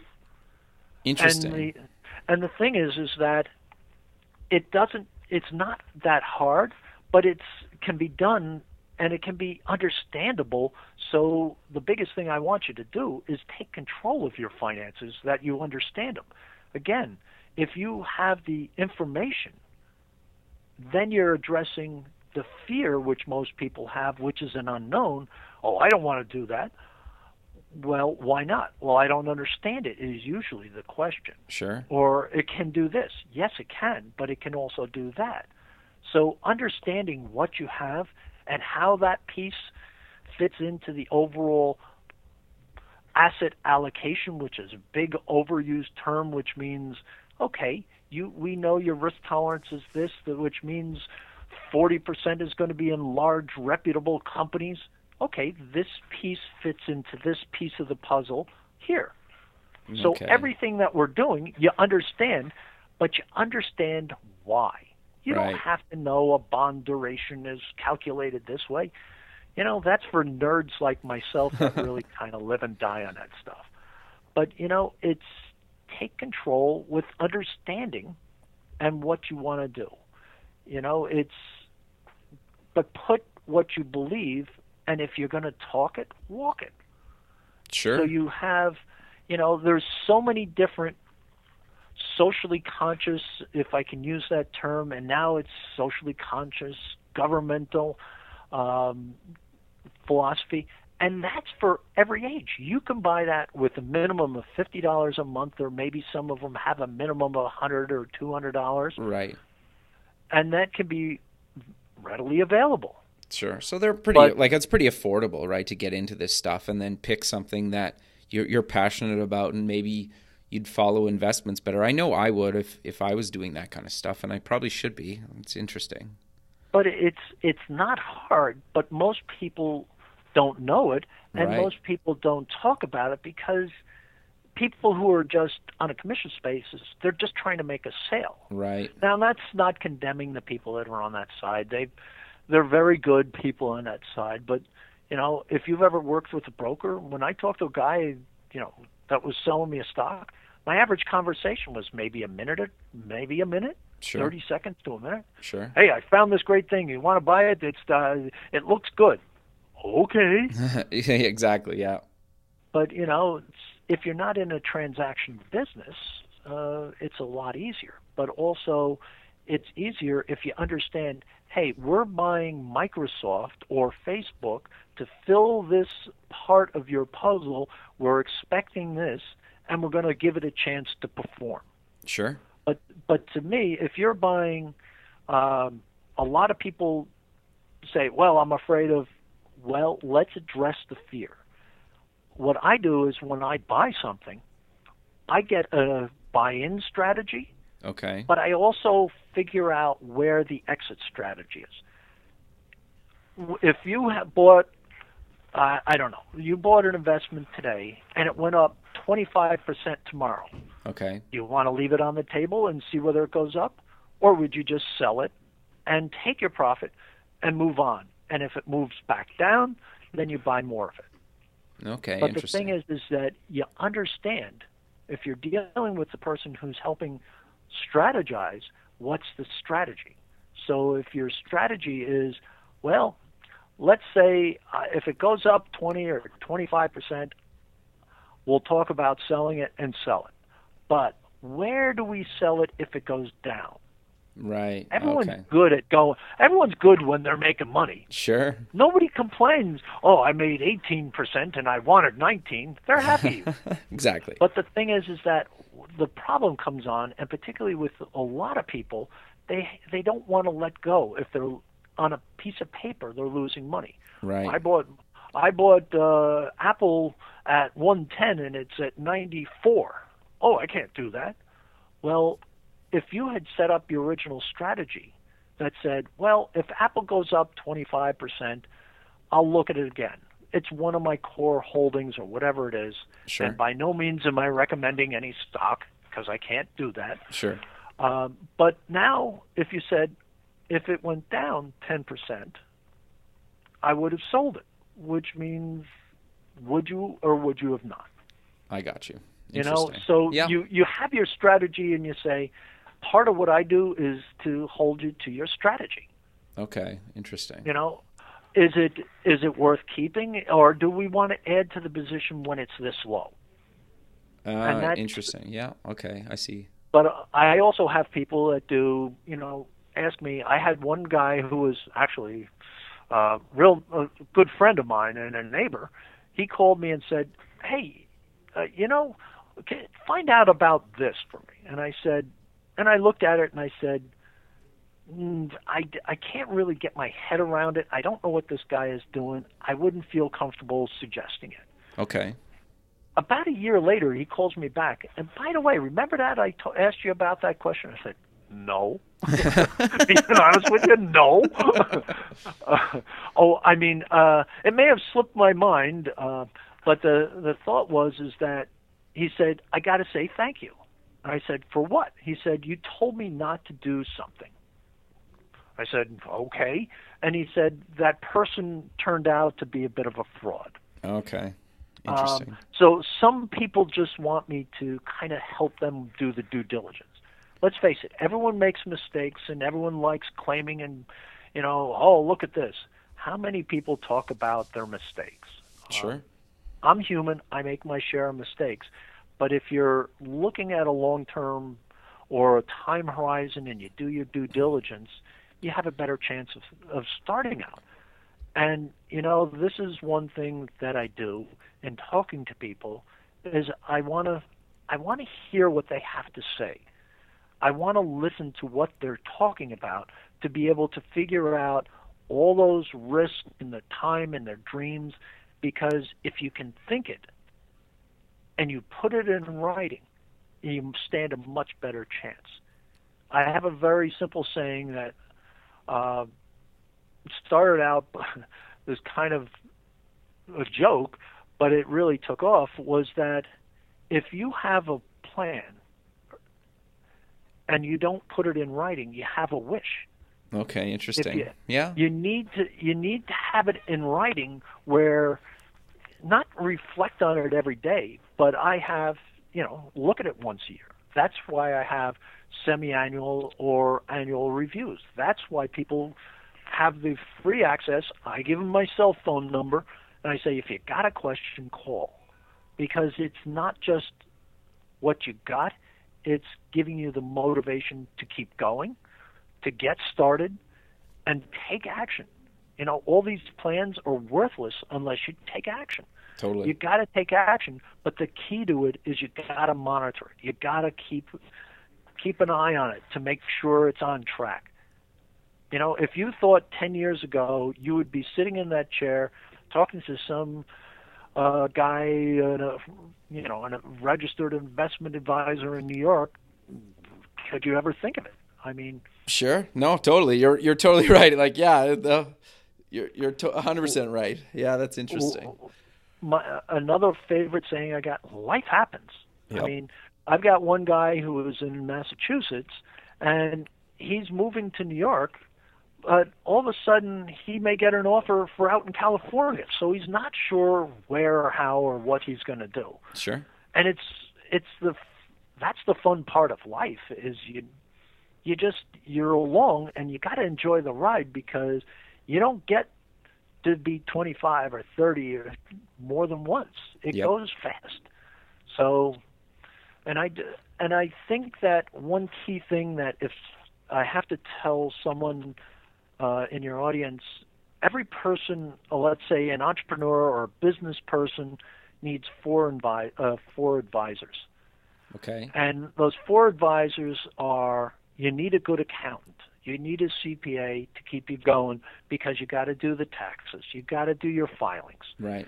S1: Interesting.
S2: And the, and the thing is, is that it doesn't. It's not that hard, but it's can be done and it can be understandable. So the biggest thing I want you to do is take control of your finances, that you understand them. Again, if you have the information, then you're addressing the fear which most people have, which is an unknown. Oh, I don't want to do that. Well, why not? Well, I don't understand it. Is usually the question.
S1: Sure.
S2: Or it can do this. Yes, it can, but it can also do that. So understanding what you have and how that piece fits into the overall asset allocation, which is a big overused term, which means okay, you we know your risk tolerance is this, which means 40% is going to be in large, reputable companies. Okay, this piece fits into this piece of the puzzle here. So everything that we're doing, you understand, but you understand why. You
S1: Right.
S2: don't have to know a bond duration is calculated this way. You know, that's for nerds like myself that (laughs) really kind of live and die on that stuff. But, you know, it's take control with understanding and what you want to do. You know, it's but put what you believe and if you're going to talk it, walk it.
S1: Sure.
S2: So you have, you know, there's so many different socially conscious, if I can use that term, and now it's socially conscious, governmental um, philosophy, and that's for every age. You can buy that with a minimum of fifty dollars a month, or maybe some of them have a minimum of a hundred or two hundred dollars,
S1: right.
S2: and that can be readily available.
S1: Sure. So they're pretty
S2: But-
S1: like it's pretty affordable, right, to get into this stuff and then pick something that you're you're passionate about and maybe you'd follow investments better. I know I would if if I was doing that kind of stuff and I probably should be. It's interesting.
S2: but it's it's not hard but most people don't know it and
S1: Right.
S2: most people don't talk about it because people who are just on a commission basis, they're just trying to make a sale.
S1: Right.
S2: Now that's not condemning the people that are on that side. They they're very good people on that side, but you know, if you've ever worked with a broker, when I talk to a guy, you know, that was selling me a stock, my average conversation was maybe a minute maybe a minute,
S1: Sure.
S2: 30 seconds to a minute.
S1: Sure.
S2: Hey, I found this great thing. You want to buy it? It's uh, it looks good. Okay. (laughs)
S1: Exactly. Yeah.
S2: But you know, if you're not in a transaction business, uh, it's a lot easier. But also, it's easier if you understand. Hey, we're buying Microsoft or Facebook to fill this part of your puzzle. We're expecting this, and we're going to give it a chance to perform.
S1: Sure.
S2: But but to me, if you're buying, um, a lot of people say, "Well, I'm afraid of." Well, let's address the fear. What I do is when I buy something, I get a buy-in strategy,
S1: Okay.
S2: but I also figure out where the exit strategy is. If you have bought, uh, I don't know, you bought an investment today and it went up 25% tomorrow
S1: Okay.
S2: you want to leave it on the table and see whether it goes up or would you just sell it and take your profit and move on and if it moves back down then you buy more of it.
S1: Okay.
S2: but the thing is is that you understand if you're dealing with the person who's helping strategize what's the strategy? So if your strategy is well let's say uh, if it goes up 20 or 25 percent we'll talk about selling it and sell it. But where do we sell it if it goes down
S1: right.
S2: everyone's
S1: okay.
S2: good at going everyone's good when they're making money
S1: Sure.
S2: nobody complains oh i made 18% and i wanted 19 they're happy (laughs)
S1: exactly.
S2: but the thing is, is that the problem comes on, and particularly with a lot of people, they they don't want to let go. If they're on a piece of paper, they're losing money.
S1: Right.
S2: I bought I bought uh, Apple at 110 and it's at 94. Oh, I can't do that. Well, if you had set up your original strategy that said, well, if Apple goes up 25%, I'll look at it again. It's one of my core holdings or whatever it is.
S1: Sure.
S2: And by no means am I recommending any stock because I can't do that.
S1: Sure.
S2: Um, but now, if you said if it went down 10%, I would have sold it, which means would you or would you have not?
S1: I got you.
S2: You know, so
S1: yeah.
S2: you you have your strategy and you say part of what I do is to hold you to your strategy.
S1: Okay. Interesting.
S2: You know, is it is it worth keeping or do we want to add to the position when it's this low?
S1: Uh, interesting. Yeah. Okay. I see.
S2: But I also have people that do, you know, ask me. I had one guy who was actually a real a good friend of mine and a neighbor. He called me and said, "Hey, uh, you know, find out about this for me." And I said, and I looked at it and I said, mm, I, I can't really get my head around it. I don't know what this guy is doing. I wouldn't feel comfortable suggesting it
S1: Okay.
S2: about a year later, he calls me back. And by the way, remember that I to- asked you about that question? I said, no. (laughs) Being honest with you, no. (laughs) uh, oh, I mean, uh, it may have slipped my mind, uh, but the the thought was is that he said, I got to say thank you. I said, for what? He said, you told me not to do something. I said, okay. And he said that person turned out to be a bit of a fraud.
S1: Okay. Interesting.
S2: Um, so some people just want me to kind of help them do the due diligence. Let's face it, everyone makes mistakes and everyone likes claiming and, you know, oh, look at this. How many people talk about their mistakes?
S1: sure.
S2: I'm human. I make my share of mistakes. But if you're looking at a long term or a time horizon and you do your due diligence, you have a better chance of, of starting out. And, you know, this is one thing that I do in talking to people is I want to I want to hear what they have to say. I want to listen to what they're talking about to be able to figure out all those risks in the time and their dreams because if you can think it and you put it in writing, you stand a much better chance. I have a very simple saying that uh, started out (laughs) as kind of a joke, but it really took off was that if you have a plan and you don't put it in writing, you have a wish.
S1: Okay, interesting.
S2: You,
S1: yeah.
S2: You need to you need to have it in writing where not reflect on it every day, but I have, you know, look at it once a year. That's why I have semi-annual or annual reviews. That's why people have the free access. I give them my cell phone number and I say if you got a question, call. Because it's not just what you got, it's giving you the motivation to keep going, to get started, and take action. You know, all these plans are worthless unless you take action.
S1: Totally.
S2: You got to take action, but the key to it is you got to monitor it. You got to keep keep an eye on it to make sure it's on track. You know, if you thought 10 years ago you would be sitting in that chair talking to some uh, guy, uh, you know, a registered investment advisor in New York, could you ever think of it? I mean,
S1: sure, no, totally. You're you're totally (laughs) right. Like, yeah, the, you're you're hundred percent right. Yeah, that's interesting.
S2: My uh, another favorite saying I got: "Life happens."
S1: Yep.
S2: I mean, I've got one guy who was in Massachusetts, and he's moving to New York but all of a sudden he may get an offer for out in California. So he's not sure where or how or what he's going to do.
S1: Sure.
S2: And it's it's the that's the fun part of life is you you just you're along and you got to enjoy the ride because you don't get to be 25 or 30 or more than once. It
S1: yep.
S2: goes fast. So and I and I think that one key thing that if I have to tell someone uh, in your audience, every person, uh, let's say an entrepreneur or a business person, needs four, invi- uh, four advisors.
S1: Okay.
S2: And those four advisors are you need a good accountant. You need a CPA to keep you going because you got to do the taxes. You got to do your filings.
S1: Right.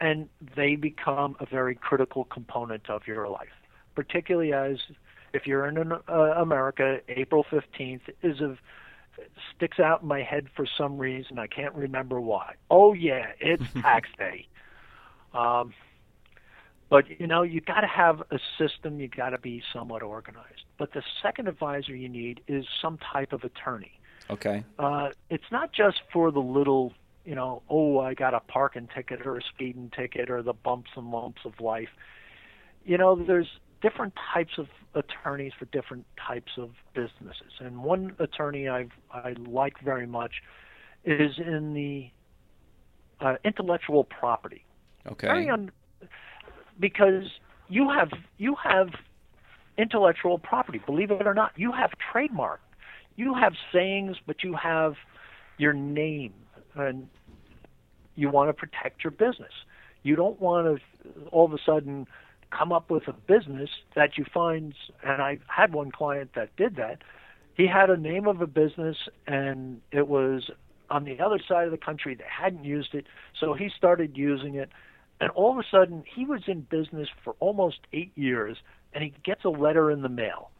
S2: And they become a very critical component of your life, particularly as if you're in uh, America, April 15th is a sticks out in my head for some reason. I can't remember why. Oh yeah, it's (laughs) tax day. Um, but you know, you got to have a system. You got to be somewhat organized. But the second advisor you need is some type of attorney.
S1: Okay.
S2: Uh, it's not just for the little, you know, oh, I got a parking ticket or a speeding ticket or the bumps and lumps of life. You know, there's different types of attorneys for different types of businesses. And one attorney I've I like very much is in the uh, intellectual property.
S1: Okay.
S2: Very un- because you have you have intellectual property. Believe it or not, you have trademark. You have sayings, but you have your name, and you want to protect your business. You don't want to all of a sudden come up with a business that you find and I had one client that did that. He had a name of a business and it was on the other side of the country they hadn't used it, so he started using it and all of a sudden he was in business for almost 8 years and he gets a letter in the mail.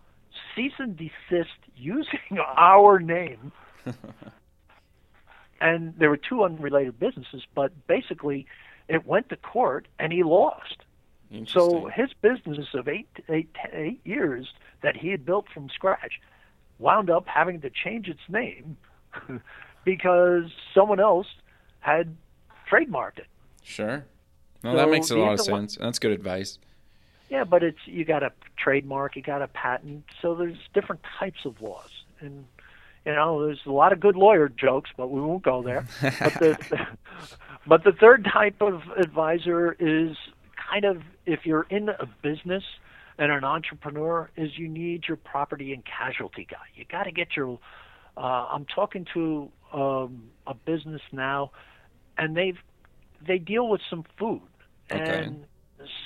S2: Cease and desist using (laughs) our name. (laughs) and there were two unrelated businesses, but basically it went to court and he lost so his business of eight, eight, eight years that he had built from scratch wound up having to change its name (laughs) because someone else had trademarked it.
S1: Sure. No, so that makes a lot of sense. That's good advice.
S2: Yeah, but it's you got a trademark, you got a patent, so there's different types of laws, and you know there's a lot of good lawyer jokes, but we won't go there. but the (laughs) but the third type of advisor is kind of if you're in a business and an entrepreneur is you need your property and casualty guy. You got to get your. Uh, I'm talking to um, a business now, and they've they deal with some food,
S1: okay.
S2: and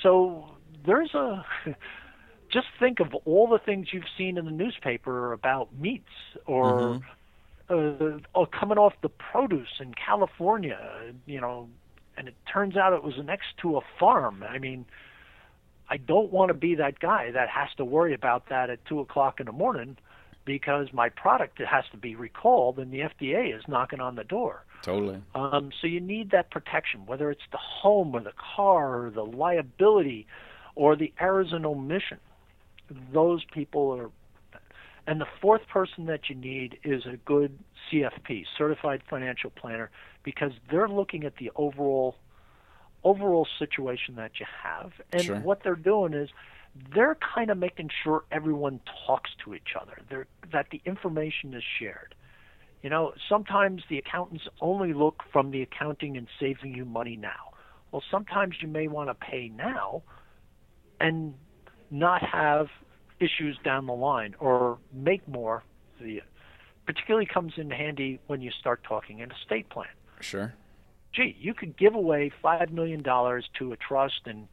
S2: so there's a. (laughs) just think of all the things you've seen in the newspaper about meats or
S1: mm-hmm.
S2: uh, or coming off the produce in California. You know, and it turns out it was next to a farm. I mean, I don't want to be that guy that has to worry about that at two o'clock in the morning because my product has to be recalled and the FDA is knocking on the door.
S1: Totally.
S2: Um, so you need that protection, whether it's the home or the car or the liability or the errors and omission. Those people are and the fourth person that you need is a good CFP, certified financial planner, because they're looking at the overall overall situation that you have. And
S1: Sure.
S2: what they're doing is they're kind of making sure everyone talks to each other. They're, that the information is shared. You know, sometimes the accountants only look from the accounting and saving you money now. Well, sometimes you may want to pay now and not have issues down the line or make more. The particularly comes in handy when you start talking an estate plan.
S1: Sure.
S2: Gee, you could give away five million dollars to a trust, and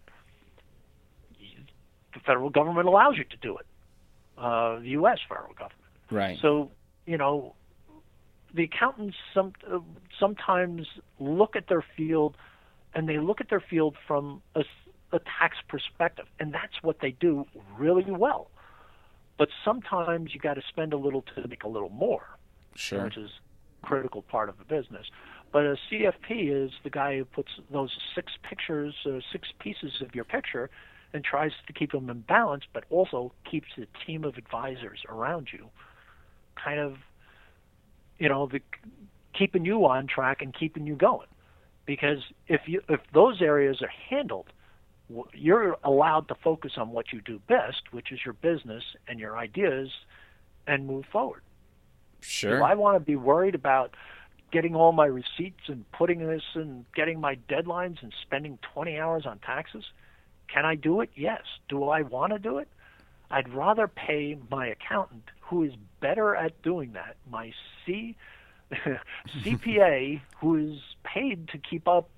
S2: the federal government allows you to do it. Uh, the U.S. federal government.
S1: Right.
S2: So you know, the accountants some uh, sometimes look at their field, and they look at their field from a tax perspective, and that's what they do really well. But sometimes you got to spend a little to make a little more,
S1: sure.
S2: which is a critical part of the business. But a CFP is the guy who puts those six pictures, uh, six pieces of your picture, and tries to keep them in balance, but also keeps a team of advisors around you, kind of, you know, the, keeping you on track and keeping you going. Because if you if those areas are handled, you're allowed to focus on what you do best, which is your business and your ideas, and move forward.
S1: Sure.
S2: If I want to be worried about getting all my receipts and putting this and getting my deadlines and spending 20 hours on taxes, can I do it? Yes. Do I want to do it? I'd rather pay my accountant who is better at doing that, my C (laughs) CPA (laughs) who is paid to keep up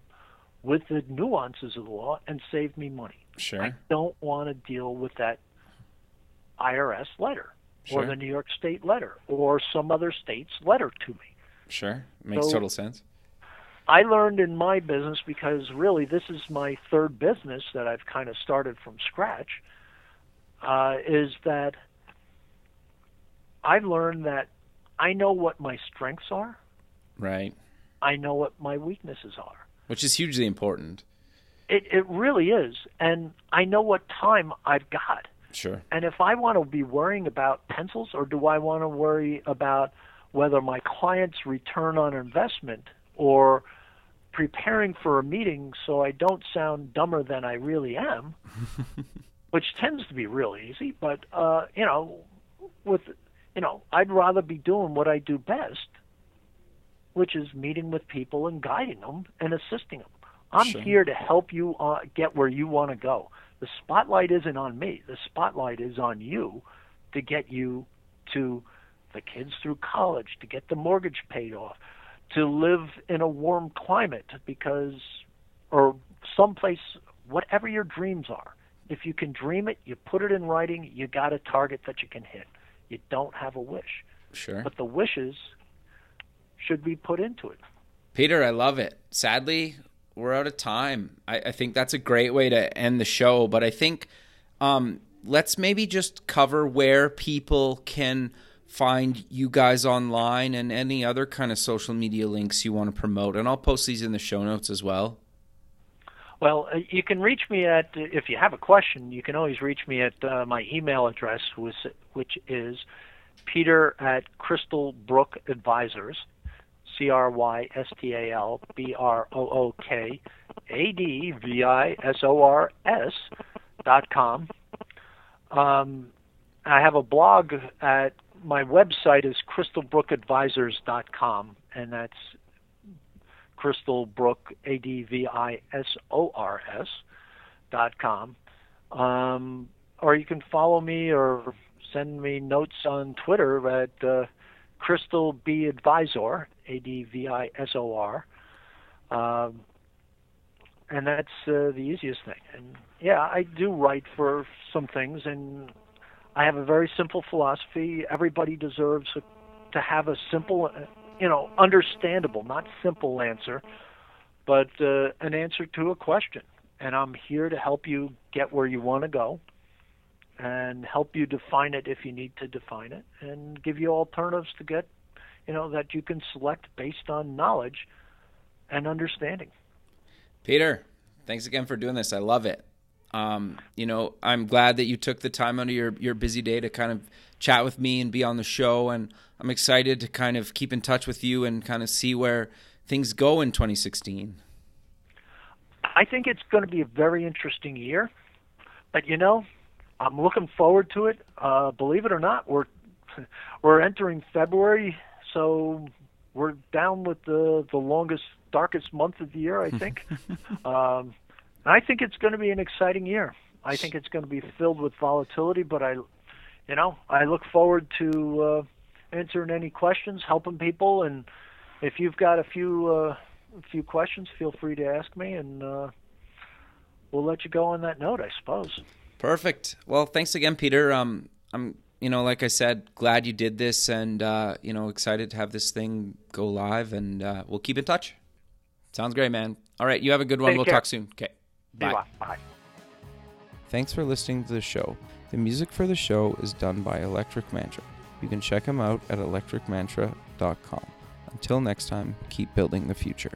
S2: with the nuances of the law and save me money.
S1: Sure.
S2: I don't want to deal with that IRS letter
S1: Sure.
S2: or the New York State letter or some other state's letter to me.
S1: Sure. Makes
S2: So-
S1: total sense.
S2: I learned in my business because really this is my third business that I've kind of started from scratch. Uh, is that I've learned that I know what my strengths are,
S1: Right.
S2: I know what my weaknesses are.
S1: Which is hugely important.
S2: It it really is, and I know what time I've got.
S1: Sure.
S2: And if I want to be worrying about pencils, or do I want to worry about whether my client's return on investment or preparing for a meeting so I don't sound dumber than I really am, (laughs) which tends to be real easy, but uh, you know, with you know, I'd rather be doing what I do best, which is meeting with people and guiding them and assisting them. I'm
S1: Sure.
S2: here to help you uh, get where you want to go. The spotlight isn't on me. The spotlight is on you to get you to the kids through college, to get the mortgage paid off, to live in a warm climate because, or someplace, whatever your dreams are. If you can dream it, you put it in writing, you got a target that you can hit. You don't have a wish.
S1: Sure.
S2: But the wishes should be put into it.
S1: Peter, I love it. Sadly, we're out of time. I, I think that's a great way to end the show, but I think um, let's maybe just cover where people can find you guys online and any other kind of social media links you want to promote. And I'll post these in the show notes as well.
S2: Well, uh, you can reach me at, if you have a question, you can always reach me at uh, my email address, which, which is peter at Crystal Brook Advisors, C R Y S T A L B R O O K A D V I S O R S dot com. Um, I have a blog at my website is crystalbrookadvisors.com, and that's Crystal Brook, A D V I S O R S dot com. Um, or you can follow me or send me notes on Twitter at uh, Crystal B Advisor, A D V I S O R. Um, and that's uh, the easiest thing. And yeah, I do write for some things, and I have a very simple philosophy. Everybody deserves to have a simple, uh, you know, understandable, not simple answer, but uh, an answer to a question. And I'm here to help you get where you want to go and help you define it if you need to define it and give you alternatives to get, you know, that you can select based on knowledge and understanding.
S1: Peter, thanks again for doing this. I love it. Um, you know, I'm glad that you took the time out of your, your busy day to kind of chat with me and be on the show. And I'm excited to kind of keep in touch with you and kind of see where things go in 2016.
S2: I think it's going to be a very interesting year. But you know, I'm looking forward to it. Uh, believe it or not, we're we're entering February, so we're down with the the longest, darkest month of the year. I think. (laughs) um, I think it's going to be an exciting year. I think it's going to be filled with volatility, but I, you know, I look forward to uh, answering any questions, helping people, and if you've got a few uh, a few questions, feel free to ask me, and uh, we'll let you go on that note, I suppose.
S1: Perfect. Well, thanks again, Peter. Um, I'm, you know, like I said, glad you did this, and uh, you know, excited to have this thing go live, and uh, we'll keep in touch. Sounds great, man. All right, you have a good one.
S2: Take
S1: we'll
S2: care.
S1: talk soon. Okay. Bye.
S2: Bye.
S1: Thanks for listening to the show. The music for the show is done by Electric Mantra. You can check them out at electricmantra.com. Until next time, keep building the future.